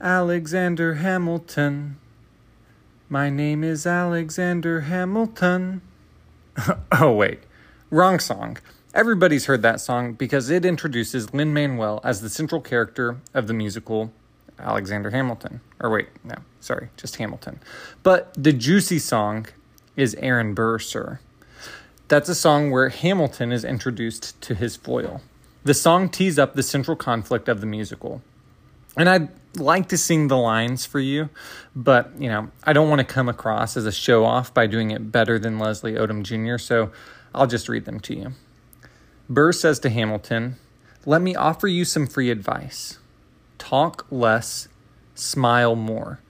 Alexander Hamilton. My name is Alexander Hamilton. oh, wait. Wrong song. Everybody's heard that song because it introduces Lin Manuel as the central character of the musical Alexander Hamilton. Or wait, no, sorry, just Hamilton. But the juicy song is Aaron Burr, Sir. That's a song where Hamilton is introduced to his foil. The song tees up the central conflict of the musical. And I'd like to sing the lines for you, but you know, I don't want to come across as a show off by doing it better than Leslie Odom Jr., so I'll just read them to you. Burr says to Hamilton, Let me offer you some free advice. Talk less, smile more.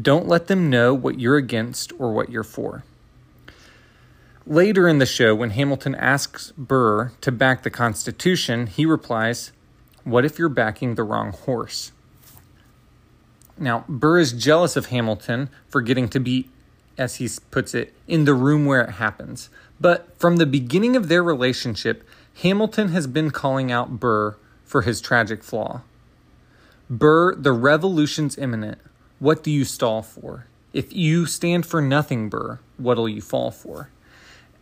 Don't let them know what you're against or what you're for. Later in the show, when Hamilton asks Burr to back the Constitution, he replies, What if you're backing the wrong horse? Now, Burr is jealous of Hamilton for getting to be, as he puts it, in the room where it happens. But from the beginning of their relationship, Hamilton has been calling out Burr for his tragic flaw. Burr, the revolution's imminent. What do you stall for? If you stand for nothing, Burr, what'll you fall for?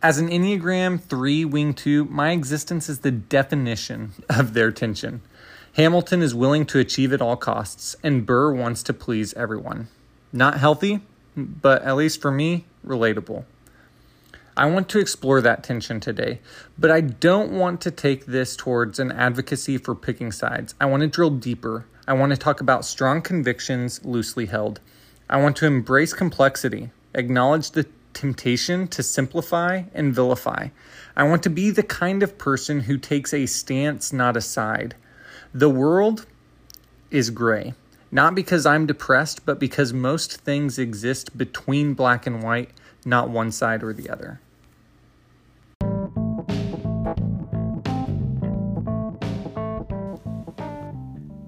As an Enneagram 3 Wing 2, my existence is the definition of their tension. Hamilton is willing to achieve at all costs, and Burr wants to please everyone. Not healthy, but at least for me, relatable. I want to explore that tension today, but I don't want to take this towards an advocacy for picking sides. I want to drill deeper. I want to talk about strong convictions loosely held. I want to embrace complexity, acknowledge the temptation to simplify and vilify. I want to be the kind of person who takes a stance, not a side. The world is gray, not because I'm depressed, but because most things exist between black and white, not one side or the other.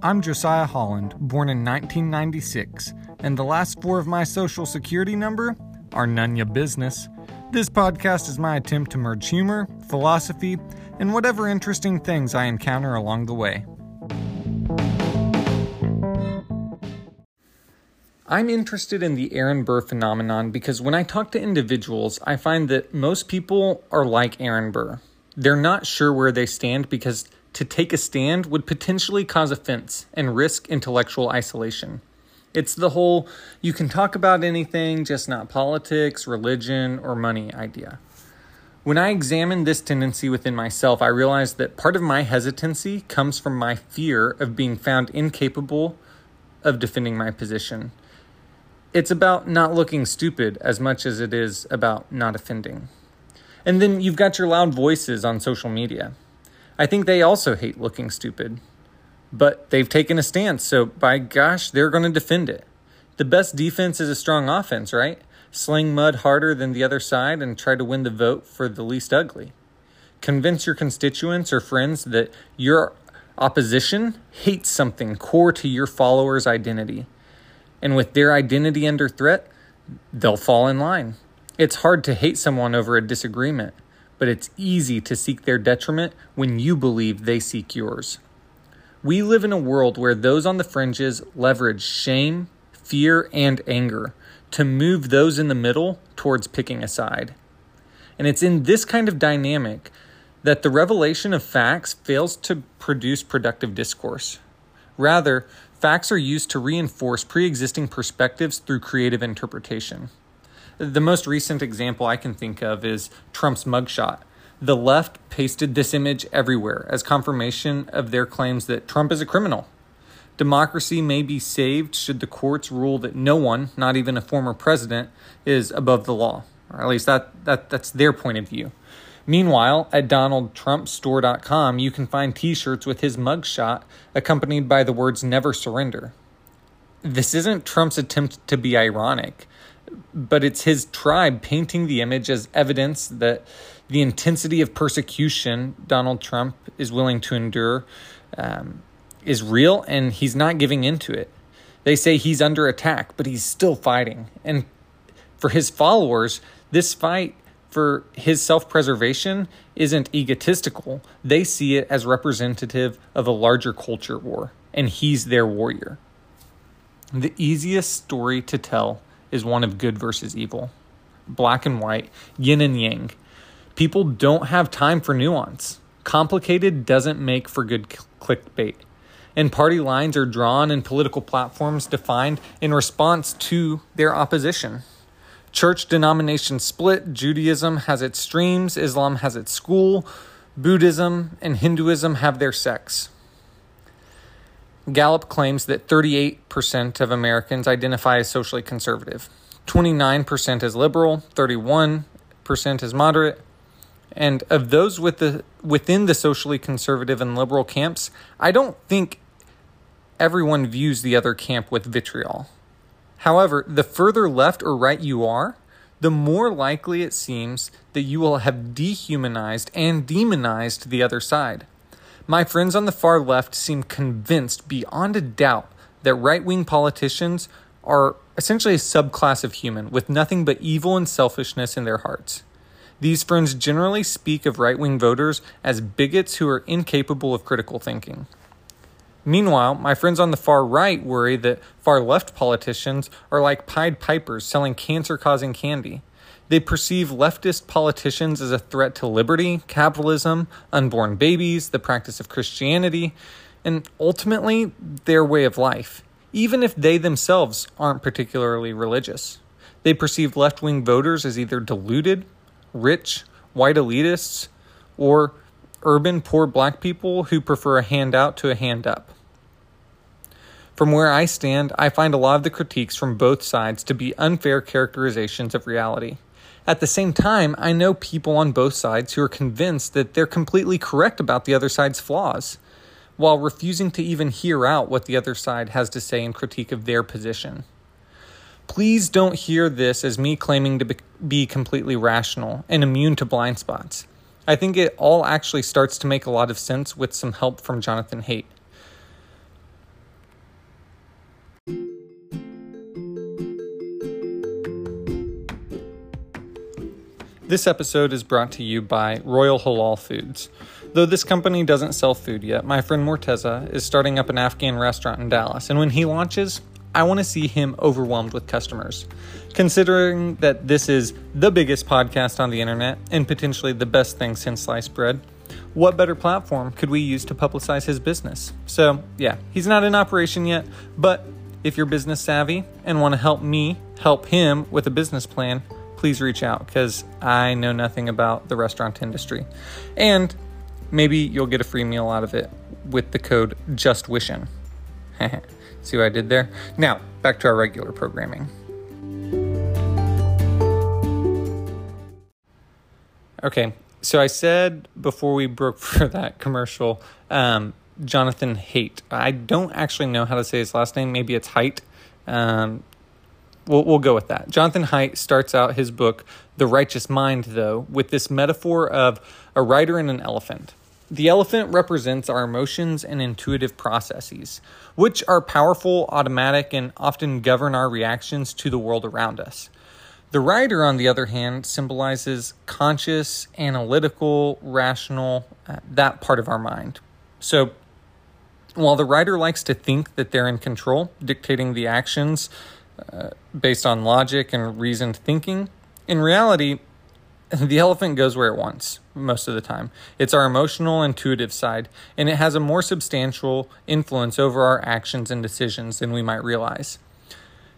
I'm Josiah Holland, born in 1996, and the last four of my social security number are none your business. This podcast is my attempt to merge humor, philosophy, and whatever interesting things I encounter along the way. I'm interested in the Aaron Burr phenomenon because when I talk to individuals, I find that most people are like Aaron Burr. They're not sure where they stand because to take a stand would potentially cause offense and risk intellectual isolation. It's the whole you can talk about anything, just not politics, religion, or money idea. When I examine this tendency within myself, I realize that part of my hesitancy comes from my fear of being found incapable of defending my position. It's about not looking stupid as much as it is about not offending. And then you've got your loud voices on social media. I think they also hate looking stupid but they've taken a stance. So, by gosh, they're going to defend it. The best defense is a strong offense, right? Sling mud harder than the other side and try to win the vote for the least ugly. Convince your constituents or friends that your opposition hates something core to your followers' identity. And with their identity under threat, they'll fall in line. It's hard to hate someone over a disagreement, but it's easy to seek their detriment when you believe they seek yours. We live in a world where those on the fringes leverage shame, fear, and anger to move those in the middle towards picking a side. And it's in this kind of dynamic that the revelation of facts fails to produce productive discourse. Rather, facts are used to reinforce pre existing perspectives through creative interpretation. The most recent example I can think of is Trump's mugshot. The left pasted this image everywhere as confirmation of their claims that Trump is a criminal. Democracy may be saved should the courts rule that no one, not even a former president, is above the law. Or at least that, that that's their point of view. Meanwhile, at DonaldTrumpStore.com, you can find t shirts with his mugshot accompanied by the words never surrender. This isn't Trump's attempt to be ironic, but it's his tribe painting the image as evidence that the intensity of persecution Donald Trump is willing to endure um, is real, and he's not giving into it. They say he's under attack, but he's still fighting. And for his followers, this fight for his self preservation isn't egotistical. They see it as representative of a larger culture war, and he's their warrior. The easiest story to tell is one of good versus evil, black and white, yin and yang. People don't have time for nuance. Complicated doesn't make for good clickbait. And party lines are drawn and political platforms defined in response to their opposition. Church denomination split, Judaism has its streams, Islam has its school, Buddhism and Hinduism have their sects. Gallup claims that 38% of Americans identify as socially conservative, 29% as liberal, 31% as moderate, and of those with the within the socially conservative and liberal camps, I don't think everyone views the other camp with vitriol. However, the further left or right you are, the more likely it seems that you will have dehumanized and demonized the other side. My friends on the far left seem convinced beyond a doubt that right wing politicians are essentially a subclass of human with nothing but evil and selfishness in their hearts. These friends generally speak of right wing voters as bigots who are incapable of critical thinking. Meanwhile, my friends on the far right worry that far left politicians are like Pied Pipers selling cancer causing candy. They perceive leftist politicians as a threat to liberty, capitalism, unborn babies, the practice of Christianity, and ultimately their way of life, even if they themselves aren't particularly religious. They perceive left wing voters as either deluded, rich, white elitists, or urban poor black people who prefer a handout to a hand up. From where I stand, I find a lot of the critiques from both sides to be unfair characterizations of reality. At the same time, I know people on both sides who are convinced that they're completely correct about the other side's flaws, while refusing to even hear out what the other side has to say in critique of their position. Please don't hear this as me claiming to be completely rational and immune to blind spots. I think it all actually starts to make a lot of sense with some help from Jonathan Haidt. This episode is brought to you by Royal Halal Foods. Though this company doesn't sell food yet, my friend Morteza is starting up an Afghan restaurant in Dallas, and when he launches, I want to see him overwhelmed with customers. Considering that this is the biggest podcast on the internet and potentially the best thing since sliced bread, what better platform could we use to publicize his business? So, yeah, he's not in operation yet, but if you're business savvy and want to help me help him with a business plan, please reach out because I know nothing about the restaurant industry. And maybe you'll get a free meal out of it with the code JustWishing. See what I did there? Now, back to our regular programming. Okay, so I said before we broke for that commercial, um, Jonathan Haidt. I don't actually know how to say his last name. Maybe it's Height. Um, we'll, we'll go with that. Jonathan Haidt starts out his book, The Righteous Mind, though, with this metaphor of a rider and an elephant. The elephant represents our emotions and intuitive processes, which are powerful, automatic, and often govern our reactions to the world around us. The rider, on the other hand, symbolizes conscious, analytical, rational, uh, that part of our mind. So, while the rider likes to think that they're in control, dictating the actions uh, based on logic and reasoned thinking. In reality, the elephant goes where it wants most of the time. It's our emotional, intuitive side, and it has a more substantial influence over our actions and decisions than we might realize.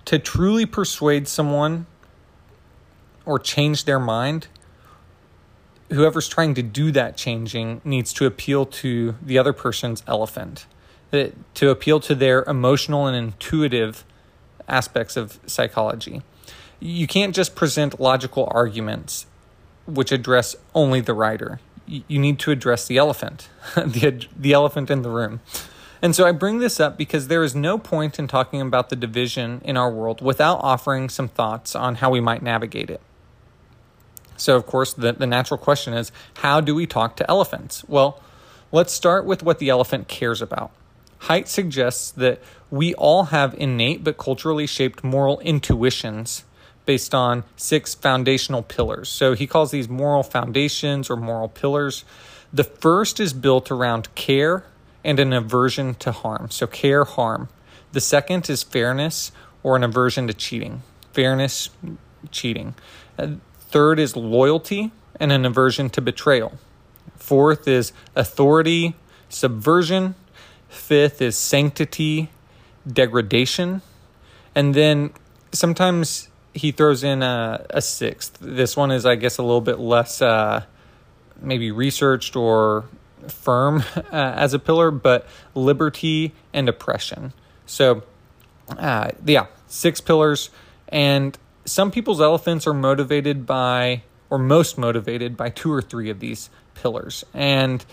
To truly persuade someone or change their mind, whoever's trying to do that changing needs to appeal to the other person's elephant, to appeal to their emotional and intuitive aspects of psychology. You can't just present logical arguments which address only the rider. You need to address the elephant, the, the elephant in the room. And so I bring this up because there is no point in talking about the division in our world without offering some thoughts on how we might navigate it. So, of course, the, the natural question is how do we talk to elephants? Well, let's start with what the elephant cares about. Haidt suggests that we all have innate but culturally shaped moral intuitions based on six foundational pillars. So he calls these moral foundations or moral pillars. The first is built around care and an aversion to harm. So, care, harm. The second is fairness or an aversion to cheating. Fairness, cheating. Uh, third is loyalty and an aversion to betrayal. Fourth is authority, subversion. Fifth is sanctity, degradation. And then sometimes he throws in a, a sixth. This one is, I guess, a little bit less uh, maybe researched or firm uh, as a pillar, but liberty and oppression. So, uh, yeah, six pillars. And some people's elephants are motivated by, or most motivated by two or three of these pillars. And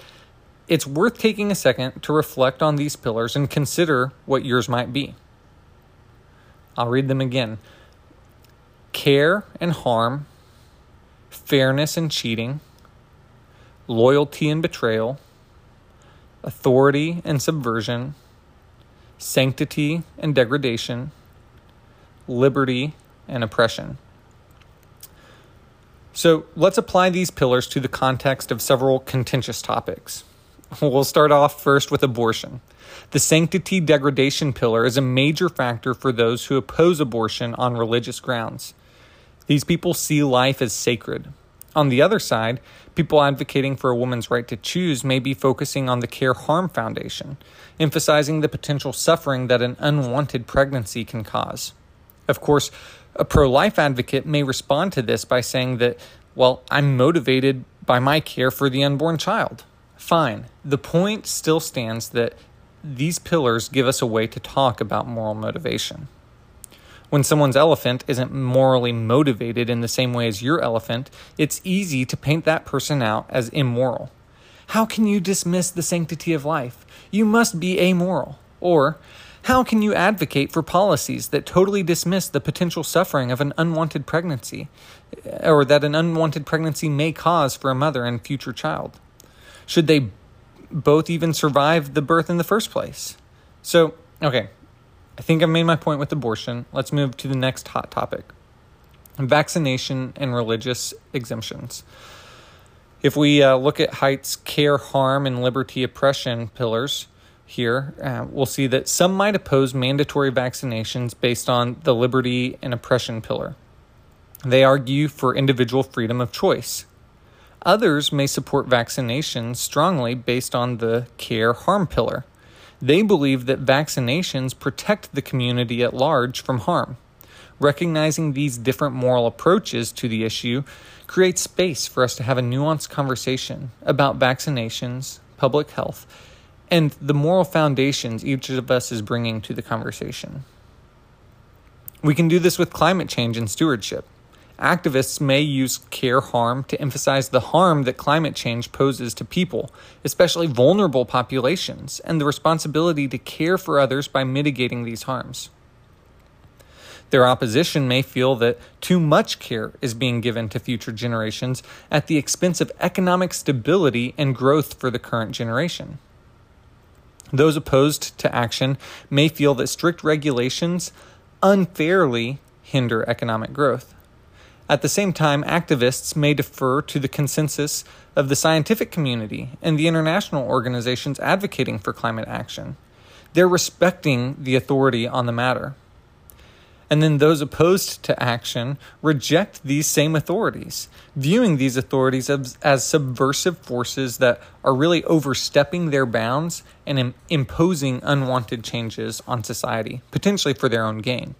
it's worth taking a second to reflect on these pillars and consider what yours might be. I'll read them again care and harm, fairness and cheating, loyalty and betrayal, authority and subversion, sanctity and degradation, liberty and oppression. So let's apply these pillars to the context of several contentious topics. We'll start off first with abortion. The sanctity degradation pillar is a major factor for those who oppose abortion on religious grounds. These people see life as sacred. On the other side, people advocating for a woman's right to choose may be focusing on the Care Harm Foundation, emphasizing the potential suffering that an unwanted pregnancy can cause. Of course, a pro life advocate may respond to this by saying that, well, I'm motivated by my care for the unborn child. Fine. The point still stands that these pillars give us a way to talk about moral motivation. When someone's elephant isn't morally motivated in the same way as your elephant, it's easy to paint that person out as immoral. How can you dismiss the sanctity of life? You must be amoral. Or, how can you advocate for policies that totally dismiss the potential suffering of an unwanted pregnancy, or that an unwanted pregnancy may cause for a mother and future child? Should they both even survive the birth in the first place? So, okay, I think I've made my point with abortion. Let's move to the next hot topic vaccination and religious exemptions. If we uh, look at Haidt's care, harm, and liberty oppression pillars here, uh, we'll see that some might oppose mandatory vaccinations based on the liberty and oppression pillar. They argue for individual freedom of choice. Others may support vaccinations strongly based on the care harm pillar. They believe that vaccinations protect the community at large from harm. Recognizing these different moral approaches to the issue creates space for us to have a nuanced conversation about vaccinations, public health, and the moral foundations each of us is bringing to the conversation. We can do this with climate change and stewardship. Activists may use care harm to emphasize the harm that climate change poses to people, especially vulnerable populations, and the responsibility to care for others by mitigating these harms. Their opposition may feel that too much care is being given to future generations at the expense of economic stability and growth for the current generation. Those opposed to action may feel that strict regulations unfairly hinder economic growth. At the same time, activists may defer to the consensus of the scientific community and the international organizations advocating for climate action. They're respecting the authority on the matter. And then those opposed to action reject these same authorities, viewing these authorities as, as subversive forces that are really overstepping their bounds and Im- imposing unwanted changes on society, potentially for their own gain.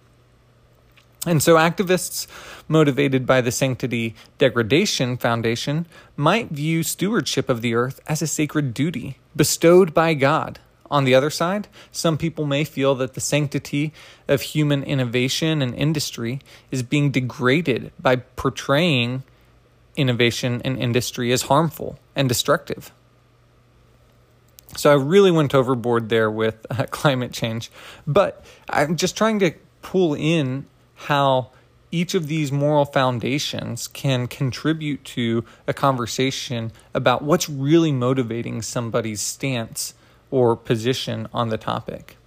And so, activists motivated by the Sanctity Degradation Foundation might view stewardship of the earth as a sacred duty bestowed by God. On the other side, some people may feel that the sanctity of human innovation and industry is being degraded by portraying innovation and industry as harmful and destructive. So I really went overboard there with uh, climate change, but I'm just trying to pull in how each of these moral foundations can contribute to a conversation about what's really motivating somebody's stance or position on the topic.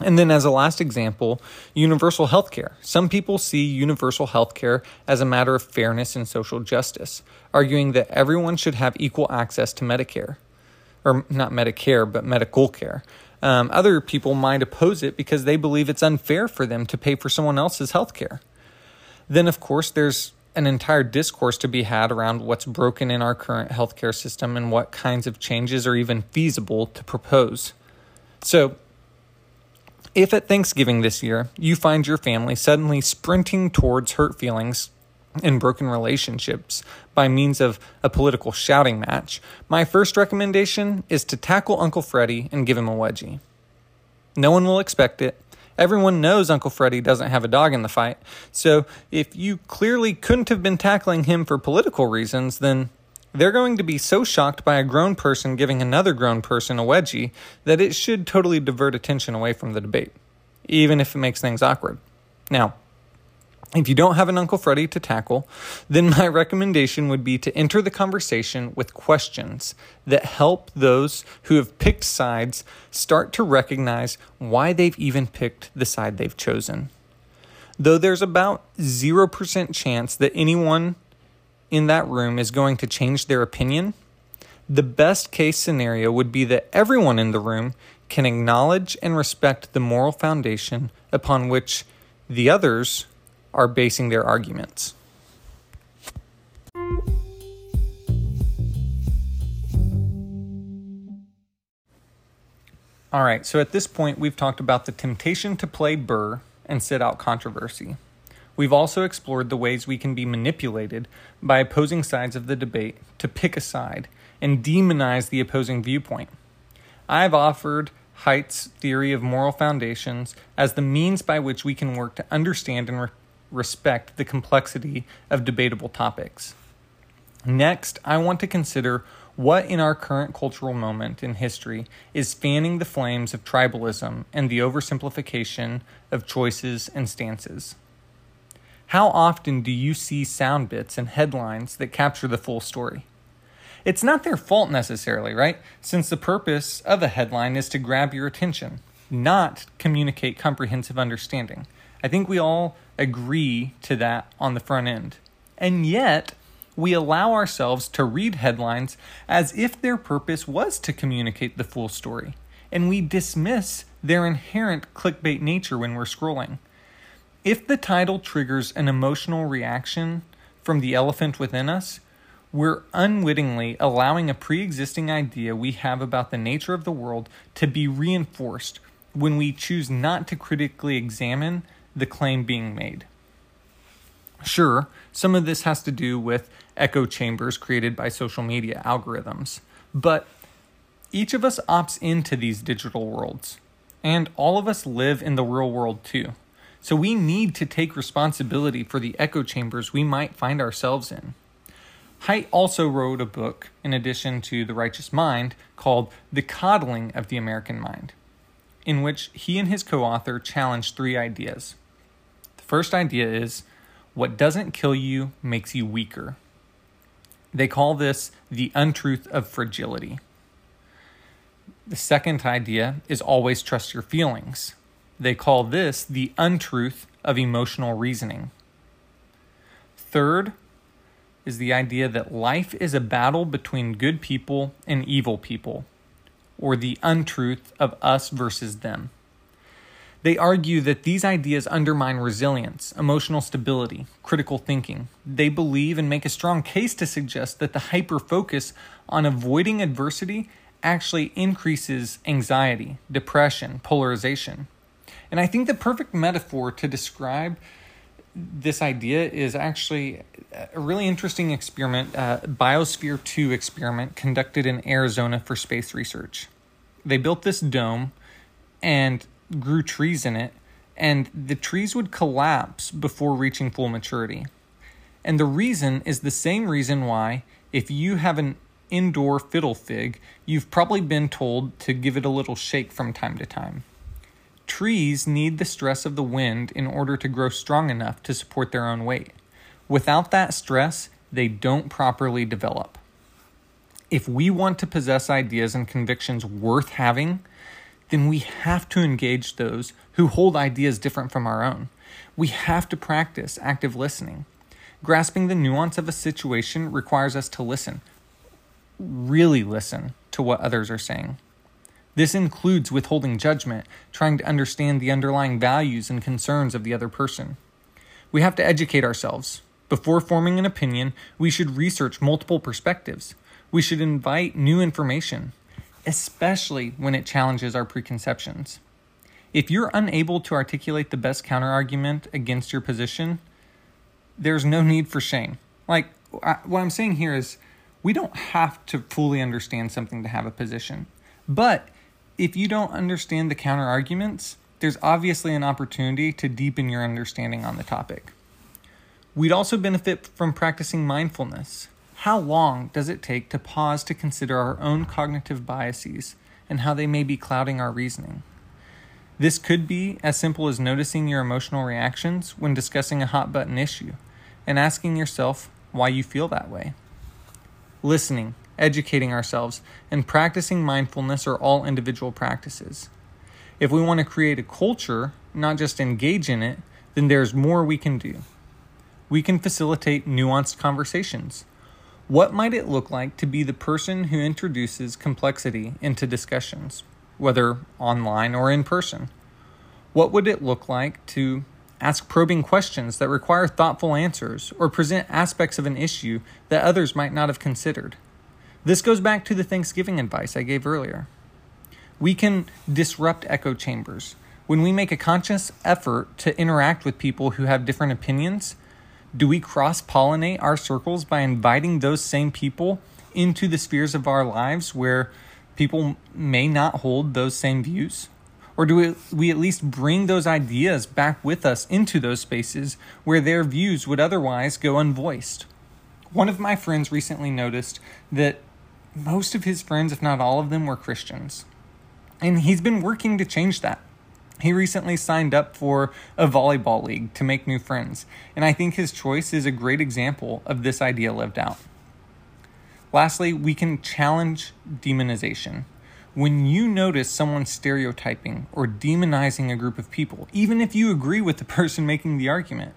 And then, as a last example, universal health care. Some people see universal health care as a matter of fairness and social justice, arguing that everyone should have equal access to Medicare. Or not Medicare, but medical care. Um, other people might oppose it because they believe it's unfair for them to pay for someone else's health care. Then, of course, there's an entire discourse to be had around what's broken in our current healthcare system and what kinds of changes are even feasible to propose. So, if at Thanksgiving this year you find your family suddenly sprinting towards hurt feelings and broken relationships by means of a political shouting match, my first recommendation is to tackle Uncle Freddie and give him a wedgie. No one will expect it. Everyone knows Uncle Freddie doesn't have a dog in the fight. So if you clearly couldn't have been tackling him for political reasons, then they're going to be so shocked by a grown person giving another grown person a wedgie that it should totally divert attention away from the debate, even if it makes things awkward. Now, if you don't have an Uncle Freddie to tackle, then my recommendation would be to enter the conversation with questions that help those who have picked sides start to recognize why they've even picked the side they've chosen. Though there's about 0% chance that anyone in that room is going to change their opinion, the best case scenario would be that everyone in the room can acknowledge and respect the moral foundation upon which the others are basing their arguments. All right, so at this point, we've talked about the temptation to play Burr and sit out controversy. We've also explored the ways we can be manipulated by opposing sides of the debate to pick a side and demonize the opposing viewpoint. I've offered Haidt's theory of moral foundations as the means by which we can work to understand and respect the complexity of debatable topics. Next, I want to consider what in our current cultural moment in history is fanning the flames of tribalism and the oversimplification of choices and stances. How often do you see sound bits and headlines that capture the full story? It's not their fault necessarily, right? Since the purpose of a headline is to grab your attention, not communicate comprehensive understanding. I think we all agree to that on the front end. And yet, we allow ourselves to read headlines as if their purpose was to communicate the full story, and we dismiss their inherent clickbait nature when we're scrolling. If the title triggers an emotional reaction from the elephant within us, we're unwittingly allowing a pre existing idea we have about the nature of the world to be reinforced when we choose not to critically examine the claim being made. Sure, some of this has to do with echo chambers created by social media algorithms, but each of us opts into these digital worlds, and all of us live in the real world too. So we need to take responsibility for the echo chambers we might find ourselves in. Haidt also wrote a book, in addition to The Righteous Mind, called The Coddling of the American Mind, in which he and his co author challenged three ideas. First idea is what doesn't kill you makes you weaker. They call this the untruth of fragility. The second idea is always trust your feelings. They call this the untruth of emotional reasoning. Third is the idea that life is a battle between good people and evil people, or the untruth of us versus them. They argue that these ideas undermine resilience, emotional stability, critical thinking. They believe and make a strong case to suggest that the hyper focus on avoiding adversity actually increases anxiety, depression, polarization. And I think the perfect metaphor to describe this idea is actually a really interesting experiment, uh, Biosphere 2 experiment conducted in Arizona for space research. They built this dome and grew trees in it, and the trees would collapse before reaching full maturity. And the reason is the same reason why, if you have an indoor fiddle fig, you've probably been told to give it a little shake from time to time. Trees need the stress of the wind in order to grow strong enough to support their own weight. Without that stress, they don't properly develop. If we want to possess ideas and convictions worth having, then we have to engage those who hold ideas different from our own. We have to practice active listening. Grasping the nuance of a situation requires us to listen, really listen to what others are saying. This includes withholding judgment, trying to understand the underlying values and concerns of the other person. We have to educate ourselves. Before forming an opinion, we should research multiple perspectives. We should invite new information, especially when it challenges our preconceptions. If you're unable to articulate the best counterargument against your position, there's no need for shame. Like, what I'm saying here is we don't have to fully understand something to have a position. But if you don't understand the counter arguments, there's obviously an opportunity to deepen your understanding on the topic. We'd also benefit from practicing mindfulness. How long does it take to pause to consider our own cognitive biases and how they may be clouding our reasoning? This could be as simple as noticing your emotional reactions when discussing a hot button issue and asking yourself why you feel that way. Listening, educating ourselves, and practicing mindfulness are all individual practices. If we want to create a culture, not just engage in it, then there's more we can do. We can facilitate nuanced conversations. What might it look like to be the person who introduces complexity into discussions, whether online or in person? What would it look like to ask probing questions that require thoughtful answers or present aspects of an issue that others might not have considered? This goes back to the Thanksgiving advice I gave earlier. We can disrupt echo chambers. When we make a conscious effort to interact with people who have different opinions, do we cross pollinate our circles by inviting those same people into the spheres of our lives where people may not hold those same views? Or do we, we at least bring those ideas back with us into those spaces where their views would otherwise go unvoiced? One of my friends recently noticed that most of his friends, if not all of them, were Christians. And he's been working to change that. He recently signed up for a volleyball league to make new friends, and I think his choice is a great example of this idea lived out. Lastly, we can challenge demonization. When you notice someone stereotyping or demonizing a group of people, even if you agree with the person making the argument,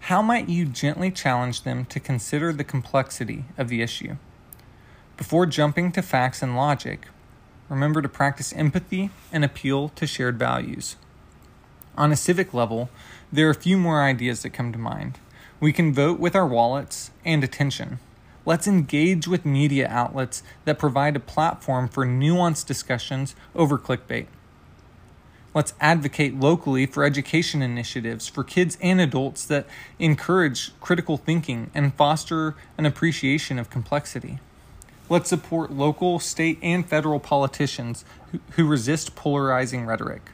how might you gently challenge them to consider the complexity of the issue? Before jumping to facts and logic, remember to practice empathy and appeal to shared values. On a civic level, there are a few more ideas that come to mind. We can vote with our wallets and attention. Let's engage with media outlets that provide a platform for nuanced discussions over clickbait. Let's advocate locally for education initiatives for kids and adults that encourage critical thinking and foster an appreciation of complexity. Let's support local, state, and federal politicians who, who resist polarizing rhetoric.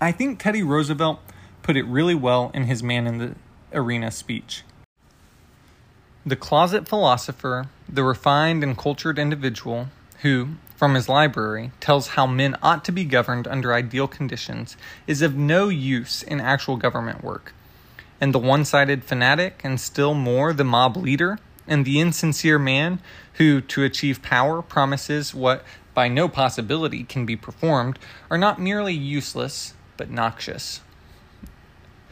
I think Teddy Roosevelt put it really well in his Man in the Arena speech. The closet philosopher, the refined and cultured individual who, from his library, tells how men ought to be governed under ideal conditions, is of no use in actual government work. And the one sided fanatic, and still more the mob leader, and the insincere man who, to achieve power, promises what by no possibility can be performed, are not merely useless, but noxious.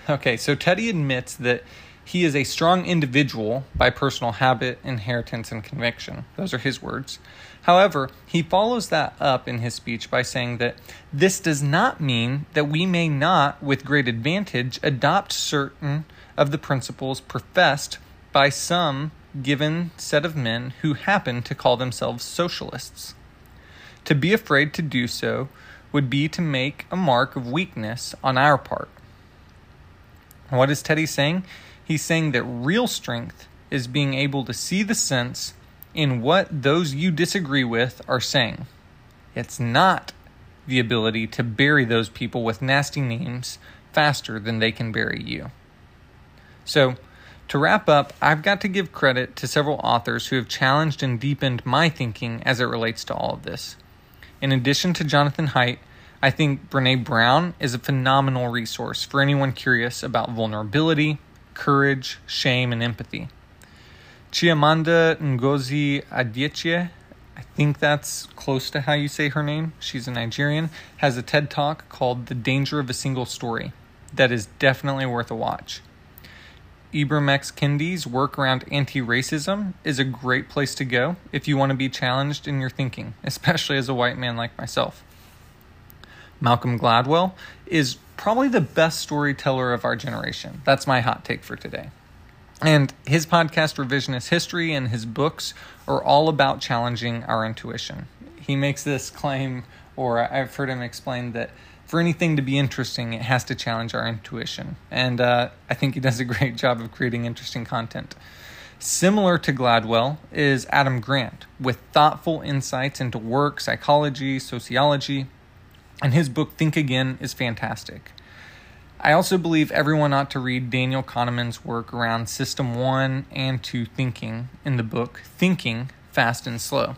Okay, so Teddy admits that he is a strong individual by personal habit, inheritance, and conviction. Those are his words. However, he follows that up in his speech by saying that this does not mean that we may not, with great advantage, adopt certain of the principles professed by some given set of men who happen to call themselves socialists. To be afraid to do so would be to make a mark of weakness on our part. What is Teddy saying? He's saying that real strength is being able to see the sense in what those you disagree with are saying. It's not the ability to bury those people with nasty names faster than they can bury you. So, to wrap up, I've got to give credit to several authors who have challenged and deepened my thinking as it relates to all of this. In addition to Jonathan Haidt, I think Brene Brown is a phenomenal resource for anyone curious about vulnerability, courage, shame, and empathy. Chimamanda Ngozi Adichie, I think that's close to how you say her name, she's a Nigerian, has a TED Talk called The Danger of a Single Story that is definitely worth a watch. Ibram X. Kendi's work around anti racism is a great place to go if you want to be challenged in your thinking, especially as a white man like myself. Malcolm Gladwell is probably the best storyteller of our generation. That's my hot take for today. And his podcast, Revisionist History, and his books are all about challenging our intuition. He makes this claim, or I've heard him explain that for anything to be interesting, it has to challenge our intuition. And uh, I think he does a great job of creating interesting content. Similar to Gladwell is Adam Grant, with thoughtful insights into work, psychology, sociology, and his book Think Again is fantastic. I also believe everyone ought to read Daniel Kahneman's work around System 1 and 2 thinking in the book Thinking Fast and Slow.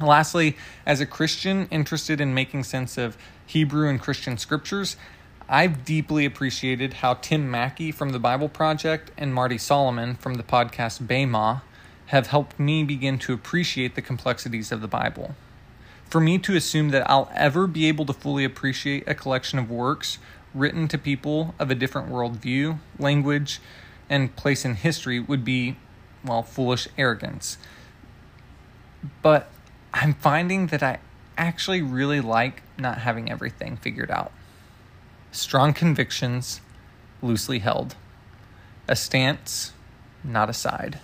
Lastly, as a Christian interested in making sense of Hebrew and Christian scriptures, I've deeply appreciated how Tim Mackie from the Bible Project and Marty Solomon from the podcast Bema have helped me begin to appreciate the complexities of the Bible. For me to assume that I'll ever be able to fully appreciate a collection of works written to people of a different worldview, language, and place in history would be, well, foolish arrogance. But I'm finding that I actually really like not having everything figured out. Strong convictions, loosely held. A stance, not a side.